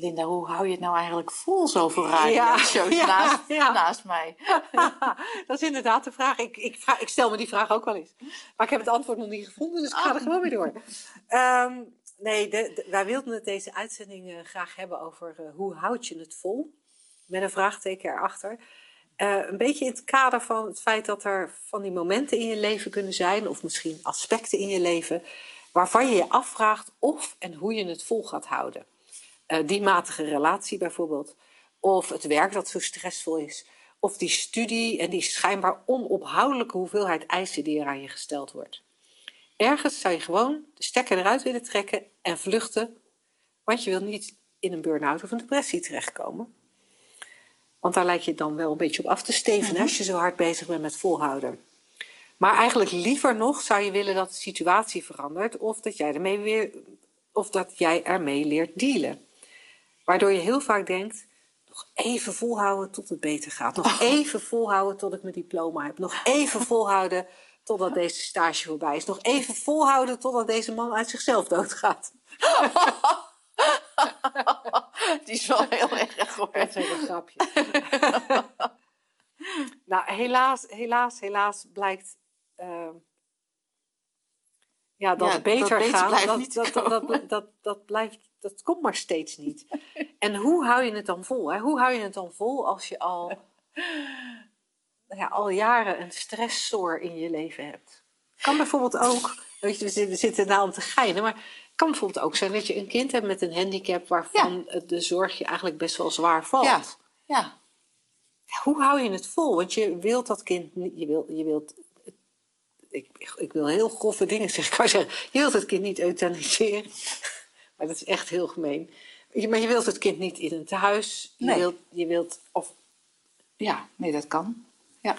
Linda, hoe hou je het nou eigenlijk vol zoveel radio Ja, naast, ja. naast mij? dat is inderdaad de vraag. Ik, ik, vraag. ik stel me die vraag ook wel eens. Maar ik heb het antwoord nog niet gevonden, dus ik ga er gewoon mee door. Ehm, nee, de, de- wij wilden het deze uitzending eh, graag hebben over eh, hoe houd je het vol? Met een vraagteken erachter. Eh, een beetje in het kader van het feit dat er van die momenten in je leven kunnen zijn, of misschien aspecten in je leven, waarvan je je afvraagt of en hoe je het vol gaat houden. Eh, die matige relatie bijvoorbeeld, of het werk dat zo stressvol is, of die studie en die schijnbaar onophoudelijke hoeveelheid eisen die er aan je gesteld wordt. Ergens zou je gewoon de stekker eruit willen trekken en vluchten, want je wil niet in een burn-out of een depressie terechtkomen. Want daar lijkt je dan wel een beetje op af te stevenen als je zo hard bezig bent met volhouden. Maar eigenlijk liever nog zou je willen dat de situatie verandert of dat jij ermee, weer, of dat jij ermee leert dealen. Waardoor je heel vaak denkt, nog even volhouden tot het beter gaat. Nog even volhouden tot ik mijn diploma heb. Nog even volhouden totdat deze stage voorbij is. Nog even volhouden totdat deze man uit zichzelf doodgaat. Die is wel heel erg hoor. Dat is een grapje. nou, helaas, helaas, helaas blijkt ehm, ja, dat Ja, beter dat gaat. blijft dat, niet dat, dat, dat, dat, blijft, dat komt maar steeds niet. En hoe hou je het dan vol? Hè? Hoe hou je het dan vol als je al, ja, al jaren een stressor in je leven hebt? Kan bijvoorbeeld ook, weet je, we zitten- nou om te geinen, maar het kan bijvoorbeeld ook zijn dat je een kind hebt met een handicap waarvan de zorg je eigenlijk best wel zwaar valt. Ja, ja. Hoe hou je het vol? Want je wilt dat kind niet, je wilt, je wilt ik, ik wil heel grove dingen zeggen. Ik wou zeggen, je wilt het kind niet euthaniseren. Maar dat is echt heel gemeen. Maar je wilt het kind niet in een tehuis. Je, Nee. wilt, je, wilt, of ja, nee, dat kan. Ja.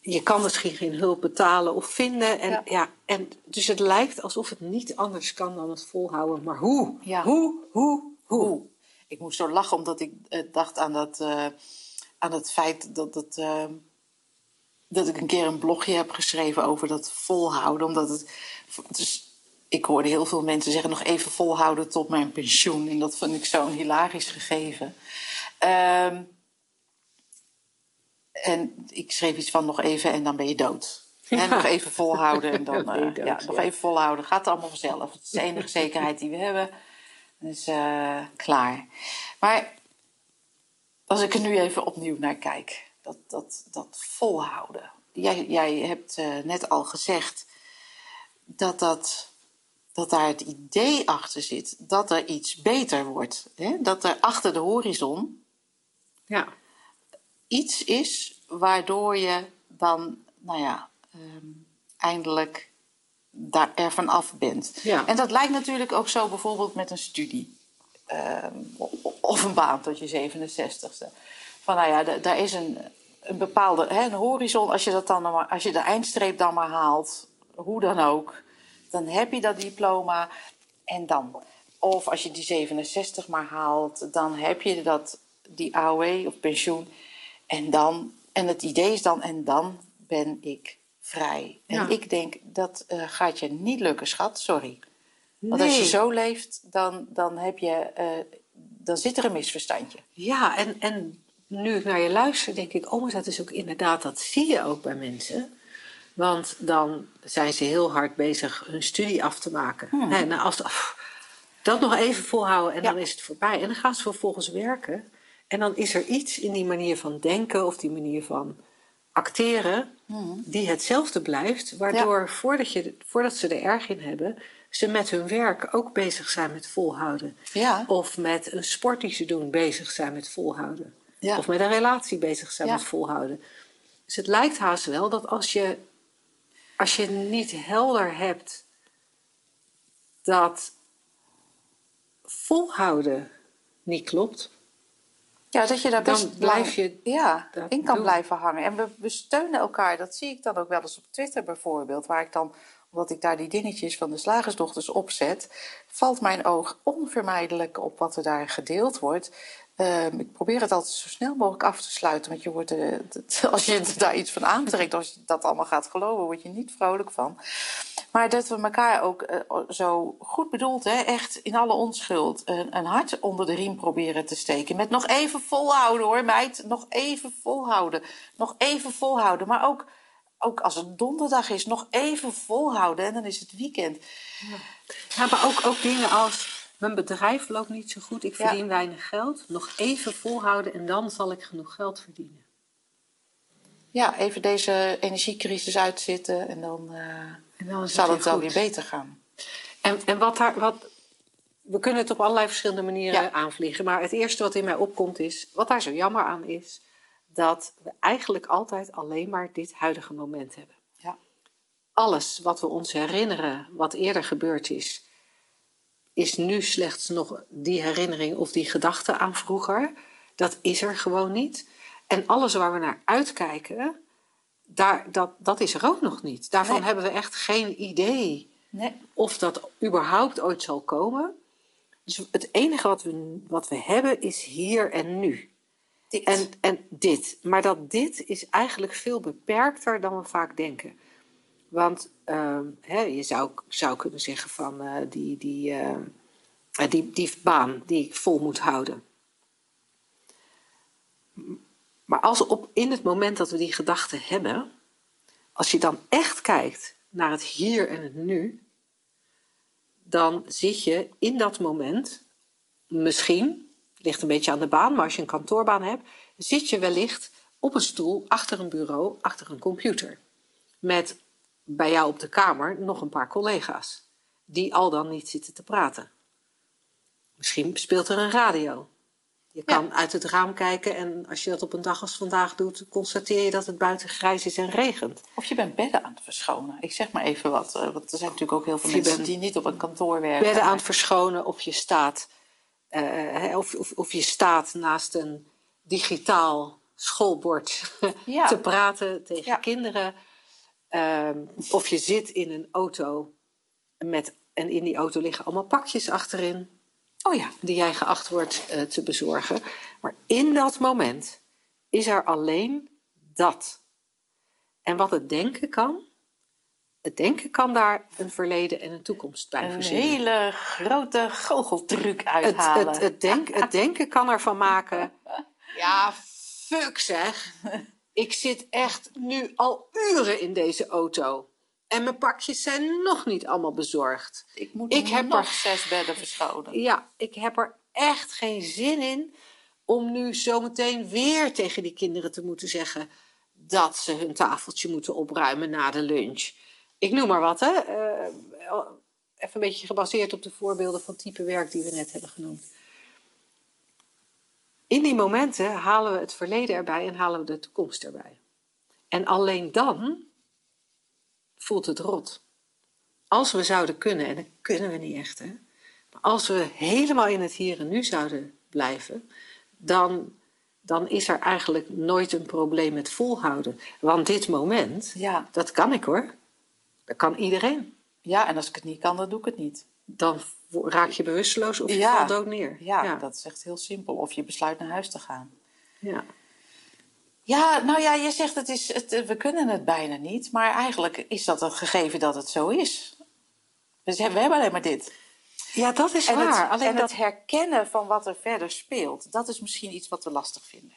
je kan misschien geen hulp betalen of vinden. En, ja. Ja. en, dus het lijkt alsof het niet anders kan dan het volhouden. Maar hoe? Ja. Hoe? Hoe? Hoe? Ik moest zo lachen omdat ik eh, dacht aan, dat, eh, aan het feit dat, het, eh, dat ik een keer een blogje heb geschreven over dat volhouden. Omdat het, dus ik hoorde heel veel mensen zeggen nog even volhouden tot mijn pensioen. En dat vond ik zo'n hilarisch gegeven. Ehm, en ik schreef iets van nog even en dan ben je dood. En nog even volhouden en dan eh, dood, ja, nog ja. even volhouden. Gaat allemaal vanzelf. Het is de enige zekerheid die we hebben. Dus eh, klaar. Maar als ik er nu even opnieuw naar kijk, dat, dat, dat volhouden. Jij, jij hebt eh, net al gezegd dat, dat, dat daar het idee achter zit dat er iets beter wordt. Hè? Dat er achter de horizon Ja. iets is waardoor je dan, nou ja, ehm, eindelijk daar ervan af bent. Ja. En dat lijkt natuurlijk ook zo bijvoorbeeld met een studie. Ehm, of een baan tot je 67ste. Van nou ja, da- daar is een, een bepaalde hè, een horizon. Als je, dat dan maar, als je de eindstreep dan maar haalt, hoe dan ook, dan heb je dat diploma. En dan, of als je die 67 maar haalt, dan heb je dat, die AOW of pensioen. En dan, en het idee is dan, en dan ben ik vrij. En Ja. ik denk, dat eh, gaat je niet lukken, schat, sorry. Want als je zo leeft, dan, dan, heb je, eh, dan zit er een misverstandje. Ja, en, en nu ik naar je luister, denk ik, oh, maar dat is ook inderdaad, dat zie je ook bij mensen. Want dan zijn ze heel hard bezig hun studie af te maken. En nou, als dat nog even volhouden en Ja. dan is het voorbij. En dan gaan ze vervolgens werken. En dan is er iets in die manier van denken of die manier van acteren, die hetzelfde blijft. Waardoor voordat, je, voordat ze er erg in hebben, ze met hun werk ook bezig zijn met volhouden. Ja. Of met een sport die ze doen bezig zijn met volhouden. Ja. Of met een relatie bezig zijn met volhouden. Dus het lijkt haast wel dat als je, als je niet helder hebt dat volhouden niet klopt, Ja, dat je daar Dan best blijf lang- je ja, in kan doen. blijven hangen. En we, we steunen elkaar. Dat zie ik dan ook wel eens op Twitter bijvoorbeeld. Waar ik dan, omdat ik daar die dingetjes van de slagersdochters opzet... valt mijn oog onvermijdelijk op wat er daar gedeeld wordt. Ehm, ik probeer het altijd zo snel mogelijk af te sluiten. Want je wordt als je daar iets van aantrekt, als je dat allemaal gaat geloven... word je niet vrolijk van. Maar dat we elkaar ook eh, zo goed bedoeld, hè, echt in alle onschuld, een, een hart onder de riem proberen te steken. Met nog even volhouden hoor, meid. Nog even volhouden. Nog even volhouden. Maar ook, ook als het donderdag is, nog even volhouden. En dan is het weekend. Ja, maar ook, ook dingen als... Mijn bedrijf loopt niet zo goed, ik Ja. verdien weinig geld. Nog even volhouden en dan zal ik genoeg geld verdienen. Ja, even deze energiecrisis uitzitten en dan eh, En dan zal het wel weer beter gaan. En, en wat daar, wat, we kunnen het op allerlei verschillende manieren Ja. aanvliegen. Maar het eerste wat in mij opkomt is, wat daar zo jammer aan is, dat we eigenlijk altijd alleen maar dit huidige moment hebben. Ja. Alles wat we ons herinneren, wat eerder gebeurd is, is nu slechts nog die herinnering of die gedachte aan vroeger. Dat is er gewoon niet. En alles waar we naar uitkijken, daar, dat, dat is er ook nog niet. Daarvan Nee. hebben we echt geen idee Nee. of dat überhaupt ooit zal komen. Dus het enige wat we, wat we hebben is hier en nu. Dit. En, en dit. Maar dat dit is eigenlijk veel beperkter dan we vaak denken. Want ehm, hè, je zou, zou kunnen zeggen van eh, die, die, eh, eh, die, die baan die ik vol moet houden. Maar als op, in het moment dat we die gedachte hebben, als je dan echt kijkt naar het hier en het nu, dan zit je in dat moment, misschien, ligt een beetje aan de baan, maar als je een kantoorbaan hebt, zit je wellicht op een stoel achter een bureau, achter een computer. Met bij jou op de kamer nog een paar collega's, die al dan niet zitten te praten. Misschien speelt er een radio. Je kan uit het raam kijken en als je dat op een dag als vandaag doet, constateer je dat het buiten grijs is en regent. Of je bent bedden aan het verschonen. Ik zeg maar even wat. eh, want er zijn natuurlijk ook heel veel mensen die niet op een kantoor werken. bedden aan het verschonen of je staat, eh, of, of, of je staat naast een digitaal schoolbord Ja. te praten tegen Ja. kinderen. Ehm, of je zit in een auto met, en in die auto liggen allemaal pakjes achterin Oh ja. die jij geacht wordt eh, te bezorgen. Maar in dat moment is er alleen dat. En wat het denken kan, het denken kan daar een verleden en een toekomst bij Een verzinnen. hele grote goocheltruc het, uithalen. het, het, denk, het denken kan ervan maken. Ja, fuck zeg. Ik zit echt nu al uren in deze auto. En mijn pakjes zijn nog niet allemaal bezorgd. ik moet ik heb nog er- zes bedden verschonen. Ja, ik heb er echt geen zin in om nu zometeen weer tegen die kinderen te moeten zeggen dat ze hun tafeltje moeten opruimen na de lunch. Ik noem maar wat, hè? Eh, even een beetje gebaseerd op de voorbeelden van type werk die we net hebben genoemd. In die momenten halen we het verleden erbij en halen we de toekomst erbij. En alleen dan voelt het rot. Als we zouden kunnen, en dat kunnen we niet echt, hè? maar als we helemaal in het hier en nu zouden blijven, dan, dan is er eigenlijk nooit een probleem met volhouden. Want dit moment, Ja. dat kan ik hoor. Dat kan iedereen. ja, en als ik het niet kan, dan doe ik het niet. Dan raak je bewusteloos of je Ja. valt dood neer. Ja, ja. dat is echt heel simpel. Of je besluit naar huis te gaan. ja. Ja, nou ja, je zegt het is, het, we kunnen het bijna niet. Maar eigenlijk is dat een gegeven dat het zo is. Dus we hebben alleen maar dit. Ja, dat is En, waar. het, Alleen en dat, het herkennen van wat er verder speelt, dat is misschien iets wat we lastig vinden.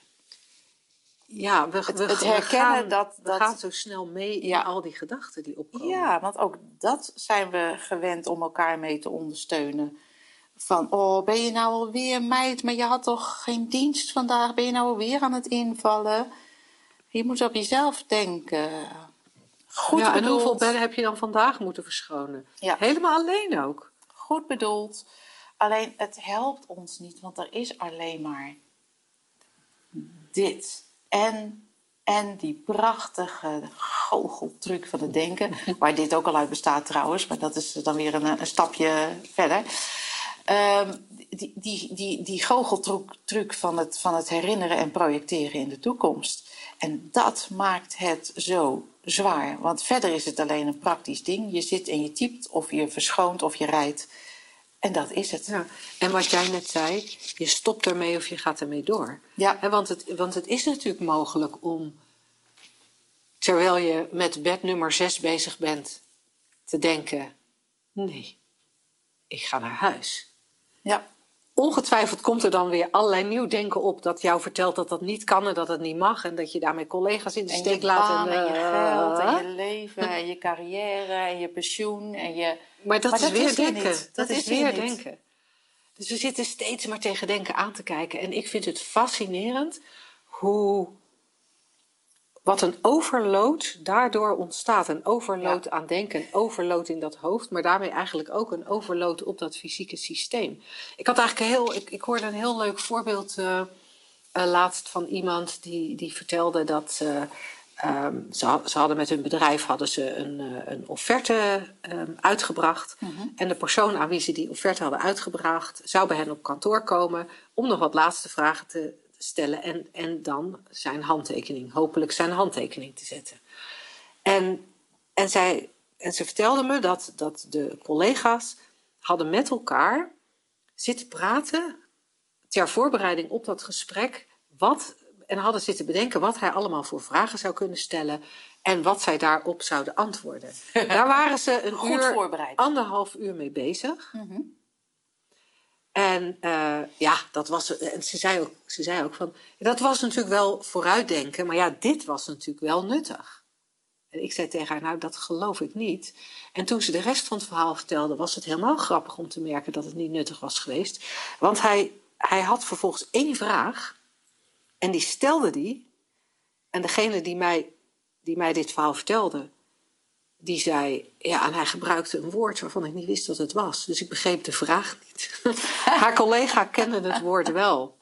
Ja, we, we, het we herkennen gaan, dat- dat- gaan zo snel mee in Ja. al die gedachten die opkomen. Ja, want ook dat zijn we gewend om elkaar mee te ondersteunen. Van, oh, ben je nou alweer meid, maar je had toch geen dienst vandaag? Ben je nou alweer aan het invallen? Je moet op jezelf denken. Goed ja, en bedoeld. hoeveel bedden heb je dan vandaag moeten verschonen? Ja. Helemaal alleen ook. Goed bedoeld. Alleen het helpt ons niet, want er is alleen maar dit. En, en die prachtige goocheltruc van het denken. Waar dit ook al uit bestaat trouwens, maar dat is dan weer een, een stapje verder. Ehm, die, die, die, die goocheltruc van het, van het herinneren en projecteren in de toekomst. En dat maakt het zo zwaar. Want verder is het alleen een praktisch ding. Je zit en je typt, of je verschoont, of je rijdt. En dat is het. Ja. En wat jij net zei, je stopt ermee of je gaat ermee door. Ja. Want, het, want het is natuurlijk mogelijk om, terwijl je met bed nummer 6 bezig bent, te denken: nee, ik ga naar huis. Ja. Ongetwijfeld komt er dan weer allerlei nieuw denken op dat jou vertelt dat dat niet kan en dat het niet mag en dat je daarmee collega's in de En steek laat. baan en je eh, geld en je leven en je carrière en je pensioen en je... Maar dat Maar is dat weer is denken. Dat, Dat is weer denken. Dus we zitten steeds maar tegen denken aan te kijken. En ik vind het fascinerend hoe. Wat een overload daardoor ontstaat. Een overload aan denken, een overload in dat hoofd, maar daarmee eigenlijk ook een overload op dat fysieke systeem. Ik had eigenlijk heel, ik, ik hoorde een heel leuk voorbeeld eh, eh, laatst van iemand die, die vertelde dat eh, ehm, ze, had- ze hadden met hun bedrijf hadden ze een, eh, een offerte ehm, uitgebracht. En de persoon aan wie ze die offerte hadden uitgebracht, zou bij hen op kantoor komen om nog wat laatste vragen te stellen en, en dan zijn handtekening, hopelijk zijn handtekening te zetten. En, en, zij, en ze vertelde me dat, dat de collega's hadden met elkaar zitten praten ter voorbereiding op dat gesprek. Wat, en hadden zitten bedenken wat hij allemaal voor vragen zou kunnen stellen. En wat zij daarop zouden antwoorden. Daar waren ze een Goed uur, voorbereid. anderhalf uur mee bezig. En eh, ja, dat was. En ze zei, ook, ze zei ook van. Dat was natuurlijk wel vooruitdenken, maar ja, dit was natuurlijk wel nuttig. En ik zei tegen haar, nou, dat geloof ik niet. En toen ze de rest van het verhaal vertelde, was het helemaal grappig om te merken dat het niet nuttig was geweest. Want hij, hij had vervolgens één vraag. En die stelde die. En degene die mij, die mij dit verhaal vertelde, die zei, ja, en hij gebruikte een woord waarvan ik niet wist wat het was. Dus ik begreep de vraag niet. Haar collega kende het woord wel.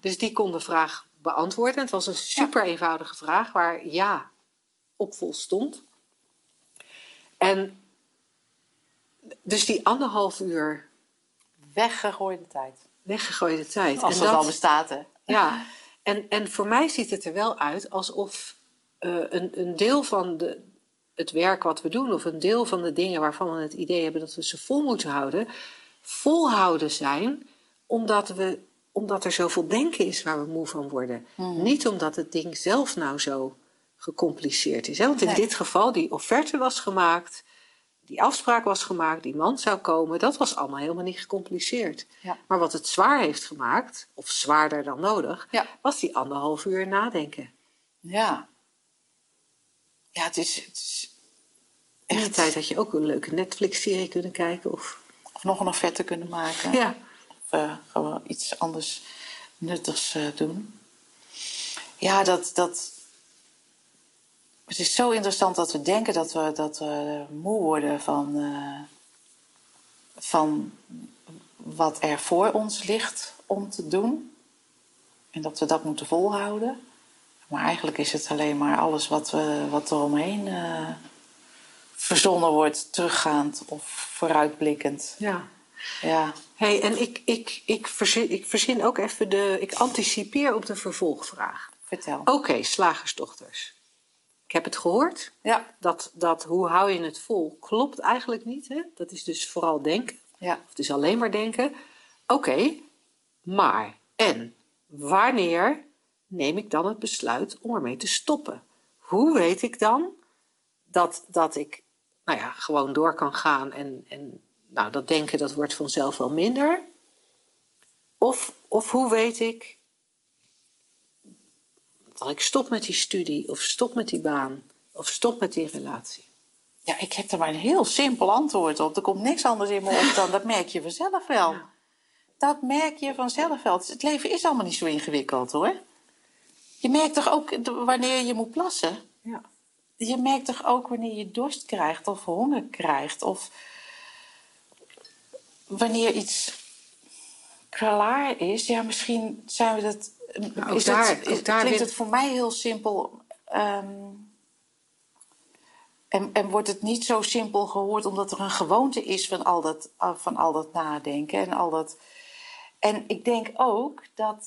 Dus die kon de vraag beantwoorden. Het was een super eenvoudige vraag waar ja op volstond. En dus die anderhalf uur Weggegooide tijd. weggegooide tijd. Als en dat, dat, al bestaat, hè? ja, en, en voor mij ziet het er wel uit alsof eh, een, een deel van de, het werk wat we doen, of een deel van de dingen waarvan we het idee hebben dat we ze vol moeten houden, volhouden zijn omdat, we, omdat er zoveel denken is waar we moe van worden. Niet omdat het ding zelf nou zo gecompliceerd is. Hè? Want in Nee. dit geval, die offerte was gemaakt, die afspraak was gemaakt, die man zou komen, dat was allemaal helemaal niet gecompliceerd. Ja. Maar wat het zwaar heeft gemaakt, of zwaarder dan nodig, Ja. was die anderhalf uur nadenken. Ja. Ja, het is, het is In die echt... tijd had je ook een leuke Netflix-serie kunnen kijken. Of, Of nog een offerte kunnen maken. ja. Of eh, gewoon iets anders nuttigs eh, doen. Ja, dat, dat... Het is zo interessant dat we denken dat we, dat we moe worden van, eh, van wat er voor ons ligt om te doen. En dat we dat moeten volhouden. Maar eigenlijk is het alleen maar alles wat, we, wat er omheen eh, verzonnen wordt, teruggaand of vooruitblikkend. ja. Ja, Hey, en ik, ik, ik, verzin, ik verzin ook even de. Ik anticipeer op de vervolgvraag. vertel. Oké, slagersdochters. Ik heb het gehoord. Ja, Dat, dat hoe hou je het vol klopt eigenlijk niet. Hè? Dat is dus vooral denken. ja. Of het is alleen maar denken. Oké, maar en wanneer neem ik dan het besluit om ermee te stoppen? Hoe weet ik dan dat, dat ik nou ja, gewoon door kan gaan en, en nou, dat denken dat wordt vanzelf wel minder? Of, of hoe weet ik dat ik stop met die studie of stop met die baan of stop met die relatie? Ja, ik heb er maar een heel simpel antwoord op. Er komt niks anders in me op dan dat merk je vanzelf wel. Ja. Dat merk je vanzelf wel. Het leven is allemaal niet zo ingewikkeld hoor. Je merkt toch ook wanneer je moet plassen? Ja. Je merkt toch ook wanneer je dorst krijgt of honger krijgt? Of wanneer iets klaar is? Ja, misschien zijn we dat. Ook is daar- het, is- ook daar klinkt weer- het voor mij heel simpel. ehm, en, en wordt het niet zo simpel gehoord omdat er een gewoonte is van al dat, van al dat nadenken en al dat. En ik denk ook dat,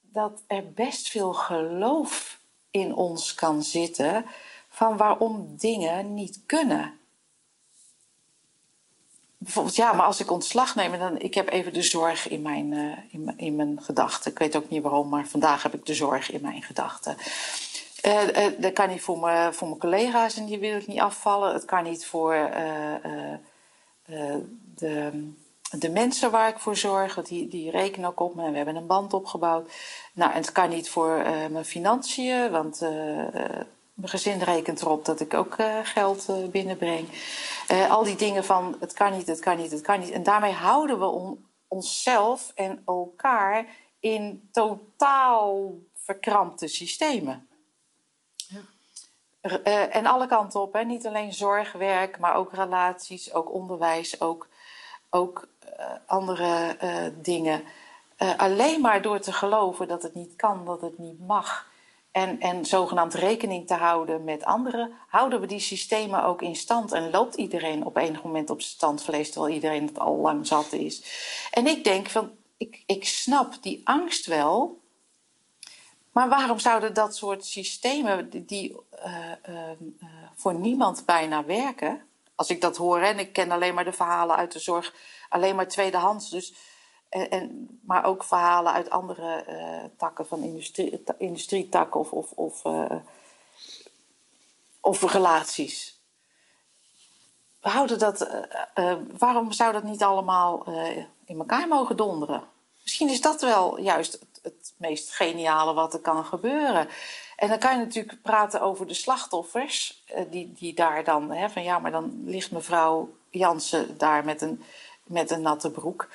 dat er best veel geloof in ons kan zitten van waarom dingen niet kunnen. Bijvoorbeeld, ja, maar als ik ontslag neem, dan ik heb even de zorg in mijn, uh, in, in mijn gedachten. Ik weet ook niet waarom, maar vandaag heb ik de zorg in mijn gedachten. Uh, uh, dat kan niet voor, voor mijn collega's en die wil ik niet afvallen. Het kan niet voor de, de mensen waar ik voor zorg, die, die rekenen ook op me en we hebben een band opgebouwd. Nou, en het kan niet voor mijn financiën, want mijn gezin rekent erop dat ik ook uh, geld uh, binnenbreng. Uh, al die dingen van het kan niet, het kan niet, het kan niet. En daarmee houden we on, onszelf en elkaar in totaal verkrampte systemen. Ja. en alle kanten op, hè? niet alleen zorg, werk, maar ook relaties, ook onderwijs, ook, ook andere dingen. alleen maar door te geloven dat het niet kan, dat het niet mag en, en zogenaamd rekening te houden met anderen, houden we die systemen ook in stand. En loopt iedereen op enig moment op standvlees, terwijl iedereen het al lang zat is. En ik denk van, ik, ik snap die angst wel. Maar waarom zouden dat soort systemen, die, die uh, uh, voor niemand bijna werken? Als ik dat hoor, en ik ken alleen maar de verhalen uit de zorg, alleen maar tweedehands. Dus en, maar ook verhalen uit andere uh, takken van industrie, industrietakken of, of, of, uh, of relaties. We houden dat, uh, waarom zou dat niet allemaal in elkaar mogen donderen? Misschien is dat wel juist het, het, meest geniale wat er kan gebeuren. En dan kan je natuurlijk praten over de slachtoffers, die, die daar dan, hè, van ja, maar dan ligt mevrouw Jansen daar met een, met een natte broek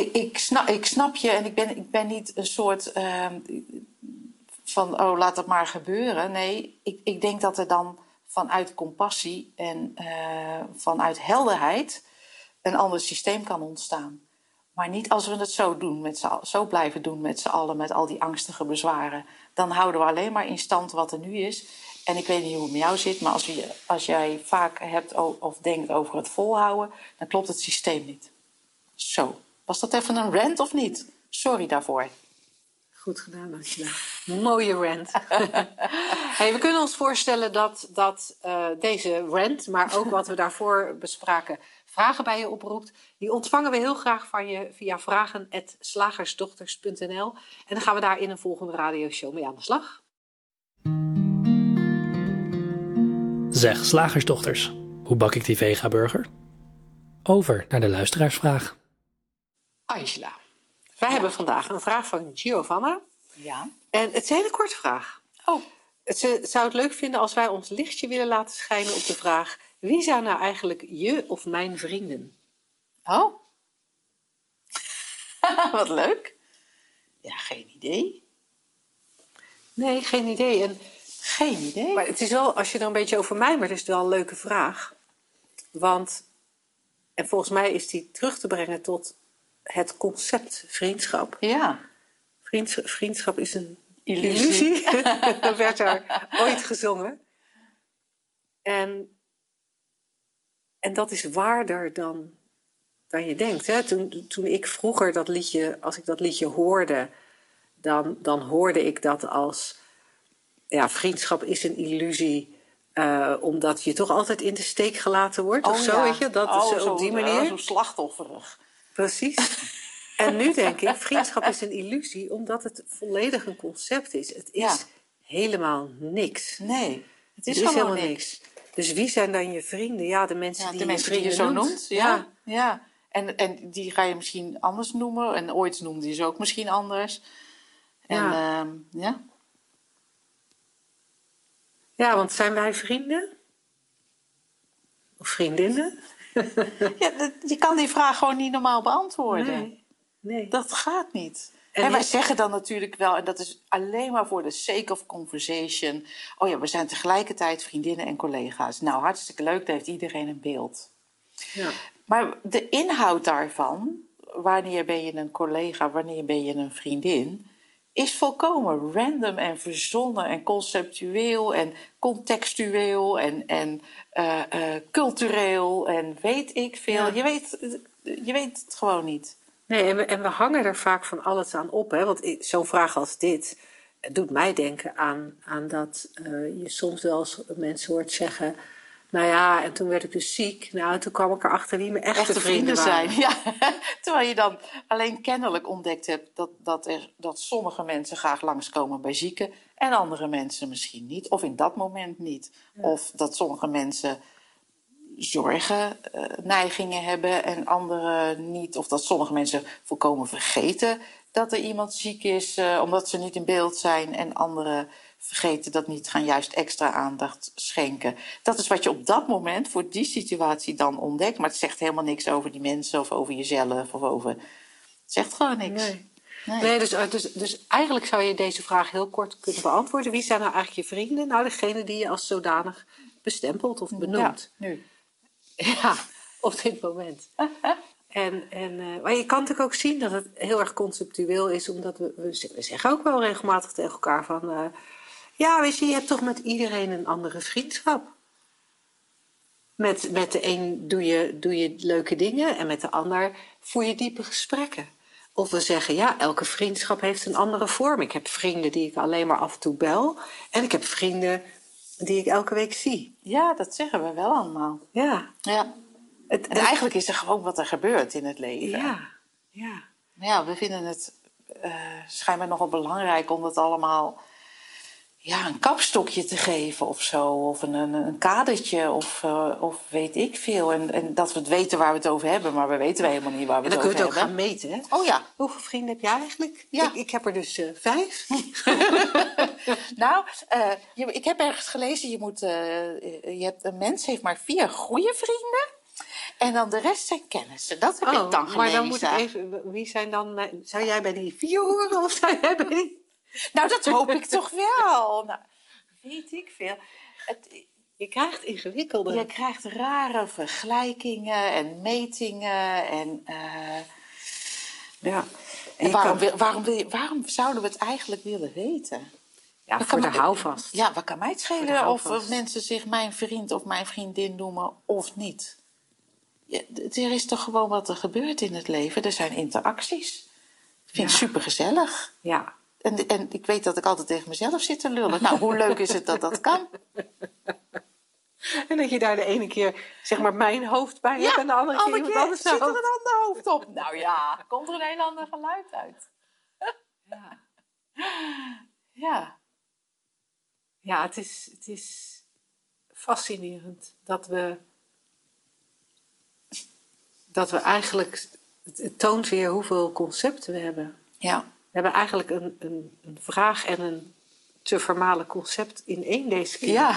ik, snap, ik snap je en ik ben, ik ben niet een soort uh, van, oh, laat het maar gebeuren. Nee, ik, ik denk dat er dan vanuit compassie en uh, vanuit helderheid een ander systeem kan ontstaan. Maar niet als we het zo doen, met zo blijven doen met z'n allen, met al die angstige bezwaren. Dan houden we alleen maar in stand wat er nu is. En ik weet niet hoe het met jou zit, maar als, je, als jij vaak hebt of denkt over het volhouden, dan klopt het systeem niet. Zo. Was dat even een rant of niet? Sorry daarvoor. Goed gedaan, Angela. Mooie rant. hey, we kunnen ons voorstellen dat, dat uh, deze rant, maar ook wat we daarvoor bespraken, vragen bij je oproept. Die ontvangen we heel graag van je via vragen.slagersdochters.nl. En dan gaan we daar in een volgende radioshow mee aan de slag. Zeg, slagersdochters, hoe bak ik die vega-burger? Over naar de luisteraarsvraag. Angela, wij hebben vandaag een vraag van Giovanna. Ja. En het is een hele korte vraag. Oh. Ze zou het leuk vinden als wij ons lichtje willen laten schijnen op de vraag: wie zijn nou eigenlijk je of mijn vrienden? Oh. Wat leuk. Ja, geen idee. Nee, geen idee. En, geen idee. Maar het is wel, als je er een beetje over mij, maar het is wel een leuke vraag. Want, en volgens mij is die terug te brengen tot het concept vriendschap. Ja. vriendschap is een illusie. illusie. dat werd daar ooit gezongen. En, en dat is waarder dan, dan je denkt. Hè? Toen, toen ik vroeger dat liedje, als ik dat liedje hoorde, dan, dan hoorde ik dat als ja, vriendschap is een illusie. Uh, omdat je toch altijd in de steek gelaten wordt, oh, of zo, ja. weet je? Dat oh, is zo, op die manier. zo slachtofferig. Precies. En nu denk ik, vriendschap is een illusie, omdat het volledig een concept is. Het is Ja. helemaal niks. Nee, het is, helemaal niks. Dus wie zijn dan je vrienden? Ja, de mensen Ja, die de je mensen die je zo noemt. noemt. Ja, ja. En, en die ga je misschien anders noemen. En ooit noemde je ze ook misschien anders. En Ja. ehm, ja. Ja, want zijn wij vrienden? Of vriendinnen? ja, dat- je kan die vraag gewoon niet normaal beantwoorden. Nee. nee. Dat gaat niet. En En, wij je- zeggen dan natuurlijk wel, en dat is alleen maar voor de sake of conversation. Oh ja, we zijn tegelijkertijd vriendinnen en collega's. Nou, hartstikke leuk, daar heeft iedereen een beeld. Ja. Maar de inhoud daarvan, wanneer ben je een collega, wanneer ben je een vriendin, is volkomen random en verzonnen en conceptueel en contextueel en, en eh, eh, cultureel en weet ik veel. Ja. Je, weet, je weet het gewoon niet. Nee, en we, en we hangen er vaak van alles aan op. Hè? Want zo'n vraag als dit doet mij denken aan, aan dat eh, je soms wel eens mensen hoort zeggen... Nou ja, en toen werd ik dus ziek. Nou, en toen kwam ik erachter wie mijn echte, Echte vrienden waren. zijn. Ja. Terwijl je dan alleen kennelijk ontdekt hebt dat, dat, er, dat sommige mensen graag langskomen bij zieken en andere mensen misschien niet. Of in dat moment niet. Of dat sommige mensen zorgen, eh, neigingen hebben en anderen niet. Of dat sommige mensen volkomen vergeten dat er iemand ziek is eh, omdat ze niet in beeld zijn. En anderen vergeten dat niet, gaan juist extra aandacht schenken. Dat is wat je op dat moment voor die situatie dan ontdekt. Maar het zegt helemaal niks over die mensen of over jezelf. Of over... Het zegt gewoon niks. Nee. Nee. Nee, dus, eh, dus, dus eigenlijk zou je deze vraag heel kort kunnen beantwoorden. Wie zijn nou eigenlijk je vrienden? Nou, degene die je als zodanig bestempelt of benoemt. Ja, nu. Ja, op dit moment. En, en, eh, maar je kan natuurlijk ook zien dat het heel erg conceptueel is, omdat we, we zeggen ook wel regelmatig tegen elkaar van, eh, ja, weet je, je hebt toch met iedereen een andere vriendschap. Met, met de een doe je, doe je leuke dingen en met de ander voer je diepe gesprekken. Of we zeggen, ja, elke vriendschap heeft een andere vorm. Ik heb vrienden die ik alleen maar af en toe bel. En ik heb vrienden die ik elke week zie. Ja, dat zeggen we wel allemaal. Ja, Ja. het, En eigenlijk is er gewoon wat er gebeurt in het leven. ja, ja. Ja, we vinden het eh, schijnbaar nogal belangrijk om dat allemaal ja, een kapstokje te geven of zo. Of een, een, een kadertje of, eh, of weet ik veel. En, en dat we het weten waar we het over hebben, maar we weten helemaal niet waar we En dan het kun je over het ook hebben. gaan meten, hè? Oh ja, Hoeveel vrienden heb jij eigenlijk? Ja. Ik, ik heb er dus eh, vijf. nou, eh, je, ik heb ergens gelezen, je, moet, je hebt, een mens heeft maar vier goede vrienden. En dan de rest zijn kennissen. Dat heb ik dan gelezen. Oh, maar dan moet ik even... Wie zijn dan... Zou jij bij die vier horen of zou jij bij die... Nou, dat hoop ik toch wel. Nou, weet ik veel. Het, Je krijgt ingewikkelde... Je krijgt rare vergelijkingen en metingen. En, eh, ja. en waarom, kan- waarom, waarom zouden we het eigenlijk willen weten? ja, dat voor de houvast. Ja, wat kan mij het schelen of mensen zich mijn vriend of mijn vriendin noemen of niet? Ja, er is toch gewoon wat er gebeurt in het leven. Er zijn interacties. Ik vind het Ja. super gezellig. Ja. En, en ik weet dat ik altijd tegen mezelf zit te lullen. Nou, hoe leuk is het dat dat kan? En dat je daar de ene keer zeg maar mijn hoofd bij hebt en de andere keer iemand anders zit er een ander hoofd op. Nou ja, komt er een heel ander geluid uit. Ja. Ja, Ja, het is, het is fascinerend dat we, dat we eigenlijk, het toont weer hoeveel concepten we hebben. ja. We hebben eigenlijk een, een, een vraag en een te vermalen concept in één deze keer. ja.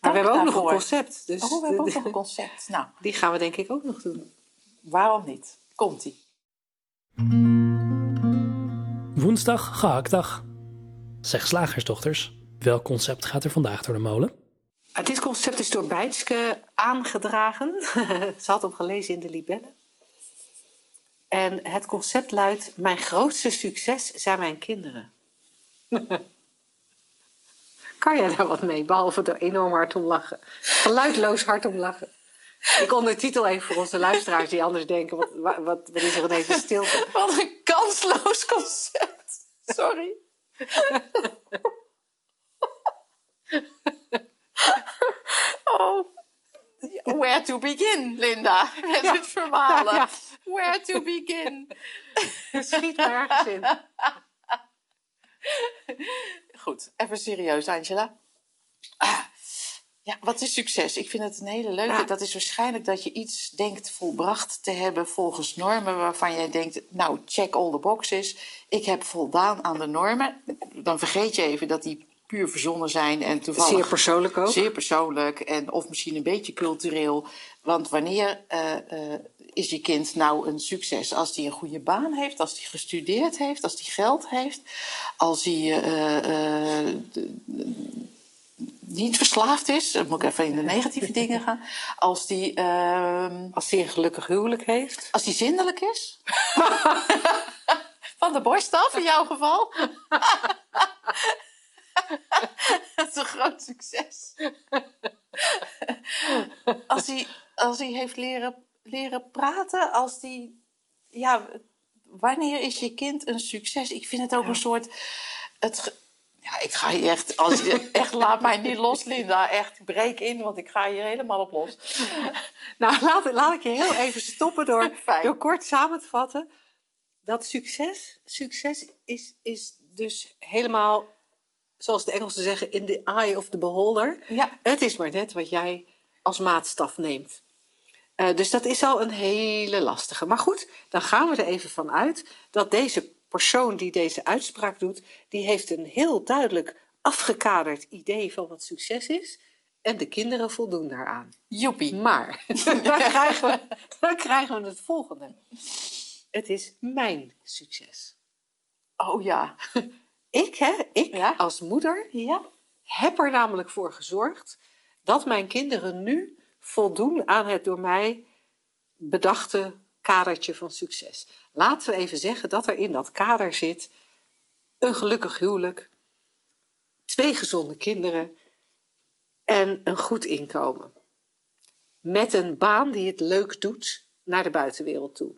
maar we hebben ook nog een concept. Dus Oh, we hebben ook nog een concept. Nou, die gaan we denk ik ook nog doen. waarom niet? Komt-ie. Woensdag, gehaktdag. Zeg slagersdochters, welk concept gaat er vandaag door de molen? Ah, Dit concept is door Bijtske aangedragen. Ze had hem gelezen in de Libelle. En het concept luidt: Mijn grootste succes zijn mijn kinderen. kan jij daar wat mee, behalve door enorm hard om lachen? Geluidloos hard om lachen. Ik ondertitel even voor onze luisteraars die anders denken: wat, wat, is er ineens een stilte? Wat een kansloos concept. Sorry. Where to begin, Linda? Met Ja. het vermalen. Ja, ja. Where to begin? Schiet maar in. Goed, even serieus, Angela. Ah, ja, wat is succes? Ik vind het een hele leuke. Ja. Dat is waarschijnlijk dat je iets denkt volbracht te hebben volgens normen waarvan jij denkt, nou, check all the boxes. Ik heb voldaan aan de normen. Dan vergeet je even dat die puur verzonnen zijn en toevallig... Zeer persoonlijk ook. Zeer persoonlijk en of misschien een beetje cultureel. Want wanneer eh, eh, is je kind nou een succes? Als hij een goede baan heeft, als hij gestudeerd heeft, als hij geld heeft, als hij eh, niet verslaafd is, dan moet ik even in de negatieve dingen gaan. Als hij, ehm, Als hij een gelukkig huwelijk heeft. als hij zindelijk is. Van de borst af in jouw geval. Dat is een groot succes. Als hij, als hij heeft leren, leren praten, als hij ja, wanneer is je kind een succes? Ik vind het ook een soort. Het, ja, ik ga hier echt. Als je, echt, laat mij niet los, Linda. Echt, breek in, want ik ga hier helemaal op los. Nou, laat, laat ik je heel even stoppen door, door kort samen te vatten. Dat succes, succes is, is dus helemaal, zoals de Engelsen zeggen, in the eye of the beholder. Ja. Het is maar net wat jij als maatstaf neemt. Eh, dus dat is al een hele lastige. Maar goed, dan gaan we er even van uit dat deze persoon die deze uitspraak doet, die heeft een heel duidelijk afgekaderd idee van wat succes is. En de kinderen voldoen daaraan. Joepie. Maar dan krijgen, we, dan krijgen we het volgende. Het is mijn succes. Oh ja. Ik, hè, ik Ja. als moeder, Ja? heb er namelijk voor gezorgd dat mijn kinderen nu voldoen aan het door mij bedachte kadertje van succes. Laten we even zeggen dat er in dat kader zit een gelukkig huwelijk, twee gezonde kinderen en een goed inkomen. Met een baan die het leuk doet naar de buitenwereld toe.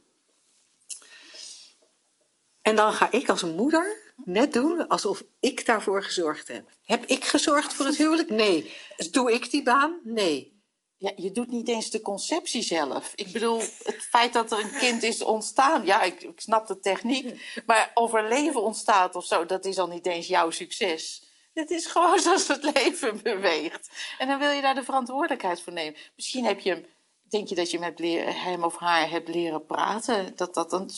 En dan ga ik als een moeder net doen alsof ik daarvoor gezorgd heb. Heb ik gezorgd voor het huwelijk? Nee. Doe ik die baan? Nee. Ja, je doet niet eens de conceptie zelf. Ik bedoel, het feit dat er een kind is ontstaan, ja, ik, ik snap de techniek. Maar of er leven ontstaat of zo, dat is al niet eens jouw succes. Het is gewoon zoals het leven beweegt. En dan wil je daar de verantwoordelijkheid voor nemen. Misschien heb je denk je dat je leren, hem of haar hebt leren praten. Dat, dat dan,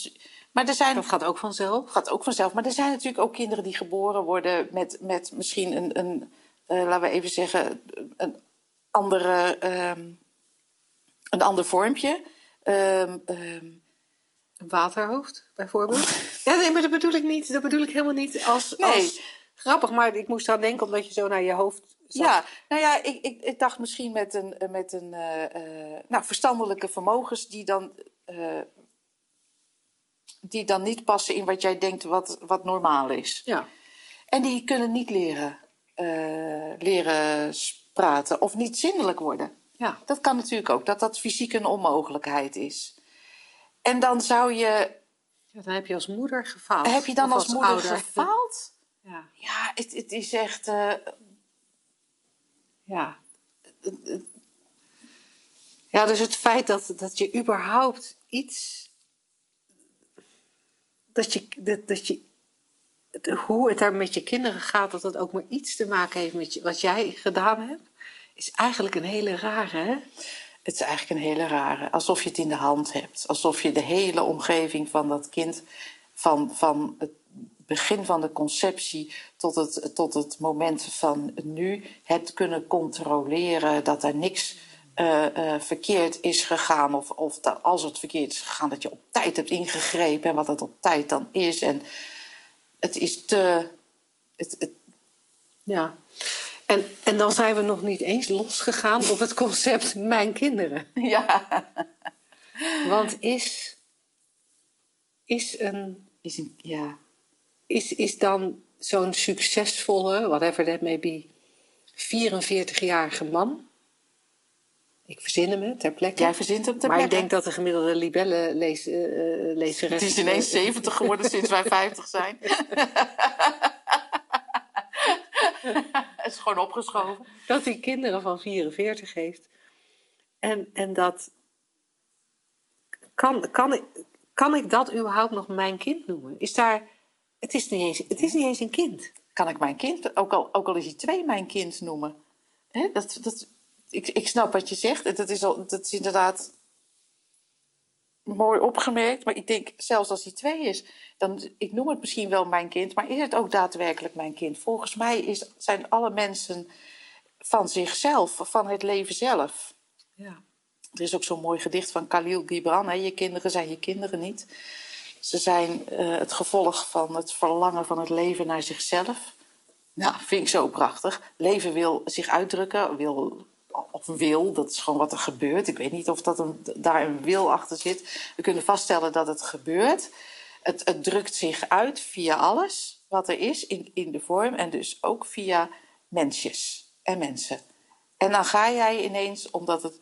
maar er zijn Dat gaat ook vanzelf. gaat ook vanzelf. Maar er zijn natuurlijk ook kinderen die geboren worden met, met misschien een, een eh, laten we even zeggen, een, andere, ehm, een ander vormpje. Ehm, ehm, Een waterhoofd, bijvoorbeeld. Ja, nee, maar dat bedoel ik niet. Dat bedoel ik helemaal niet als, Nee. als grappig. Maar ik moest aan denken omdat je zo naar je hoofd zat. ja, nou ja, ik, ik, ik dacht misschien met een, met een eh, eh, nou, verstandelijke vermogens die dan, die dan niet passen in wat jij denkt wat, wat normaal is. Ja. En die kunnen niet leren, eh, leren praten of niet zindelijk worden. ja. Dat kan natuurlijk ook, dat dat fysiek een onmogelijkheid is. En dan zou je, Ja, dan heb je als moeder gefaald. heb je dan als moeder ouder. gefaald? Ja. Ja, het, het is echt, eh, Ja. Ja, dus het feit dat, dat je überhaupt iets. Dat je, dat, dat je. Hoe het daar met je kinderen gaat, dat dat ook maar iets te maken heeft met je, wat jij gedaan hebt, is eigenlijk een hele rare, hè? het is eigenlijk een hele rare. Alsof je het in de hand hebt. Alsof je de hele omgeving van dat kind, van, van het begin van de conceptie tot het, tot het moment van nu, hebt kunnen controleren dat er niks eh, eh, verkeerd is gegaan. Of, of dat als het verkeerd is gegaan, dat je op tijd hebt ingegrepen en wat het op tijd dan is. En het is te. Het, het, Ja. En, en dan zijn we nog niet eens losgegaan op het concept mijn kinderen. ja. Want is, is, een, Is een, ja. is, is dan zo'n succesvolle, whatever that may be, 44-jarige man. Ik verzin hem hè, ter plekke. Jij verzint hem ter maar ik plekke. denk dat de gemiddelde libelle lees, eh, eh, lezeres... Het is ineens 70 geworden sinds wij 50 zijn. Het is gewoon opgeschoven. dat hij kinderen van 44 heeft. En, en dat. Kan, kan, ik, kan ik dat überhaupt nog mijn kind noemen? Is daar. Het is niet eens, het is niet eens een kind. Kan ik mijn kind, ook al, ook al is hij twee, mijn kind noemen? Hè, dat, dat, ik, ik snap wat je zegt. Dat is, al, dat is inderdaad mooi opgemerkt. Maar ik denk, zelfs als hij twee is, dan, ik noem het misschien wel mijn kind, maar is het ook daadwerkelijk mijn kind? Volgens mij is, zijn alle mensen van zichzelf, van het leven zelf. Ja. Er is ook zo'n mooi gedicht van Khalil Gibran. Hè? Je kinderen zijn je kinderen niet. Ze zijn eh, het gevolg van het verlangen van het leven naar zichzelf. Nou, vind ik zo prachtig. Leven wil zich uitdrukken, wil, of wil, dat is gewoon wat er gebeurt. Ik weet niet of dat een, daar een wil achter zit. We kunnen vaststellen dat het gebeurt. Het, het drukt zich uit via alles wat er is in, in de vorm en dus ook via mensjes en mensen. En dan ga jij ineens, omdat, het,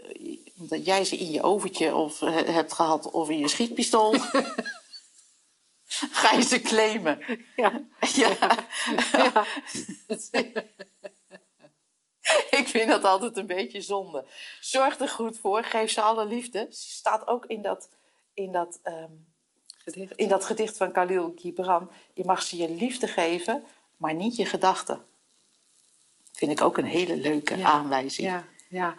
omdat jij ze in je overtje of, hebt gehad of in je schietpistool, ga je ze claimen. Ja. Ja. Ik vind dat altijd een beetje zonde. Zorg er goed voor, geef ze alle liefde. Ze staat ook in dat, in dat, ehm, Gedicht. in dat gedicht van Khalil Gibran. Je mag ze je liefde geven, maar niet je gedachten. Vind ik ook een hele leuke Ja. aanwijzing. Ja, ja.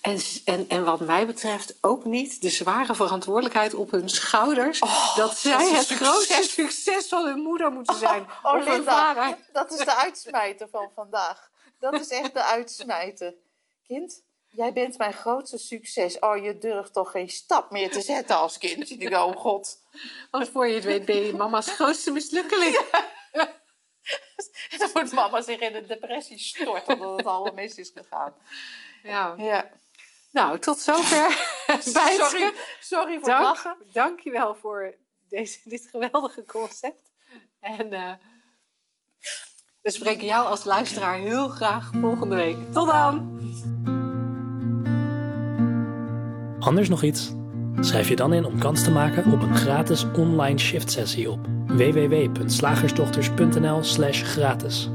En, en, en wat mij betreft ook niet de zware verantwoordelijkheid op hun schouders. Oh, dat zij het succes. grootste succes van hun moeder moeten zijn. Oh, Linda, dat is de uitsmijter van vandaag. Dat is echt de uitsmijter. Kind, jij bent mijn grootste succes. Oh, je durft toch geen stap meer te zetten als kind. Ik denk, oh god. Want voor je het weet ben je mama's grootste mislukkeling. Dan moet mama zich in een depressie storten omdat het allemaal mis is gegaan. Ja. Ja. Nou, tot zover. Bij Sorry, sorry voor het Dank, lachen. dank je wel voor deze, dit geweldige concept. En eh, we spreken jou als luisteraar heel graag volgende week. Tot dan! Anders nog iets? Schrijf je dan in om kans te maken op een gratis online shift sessie op www.slagersdochters.nl/gratis.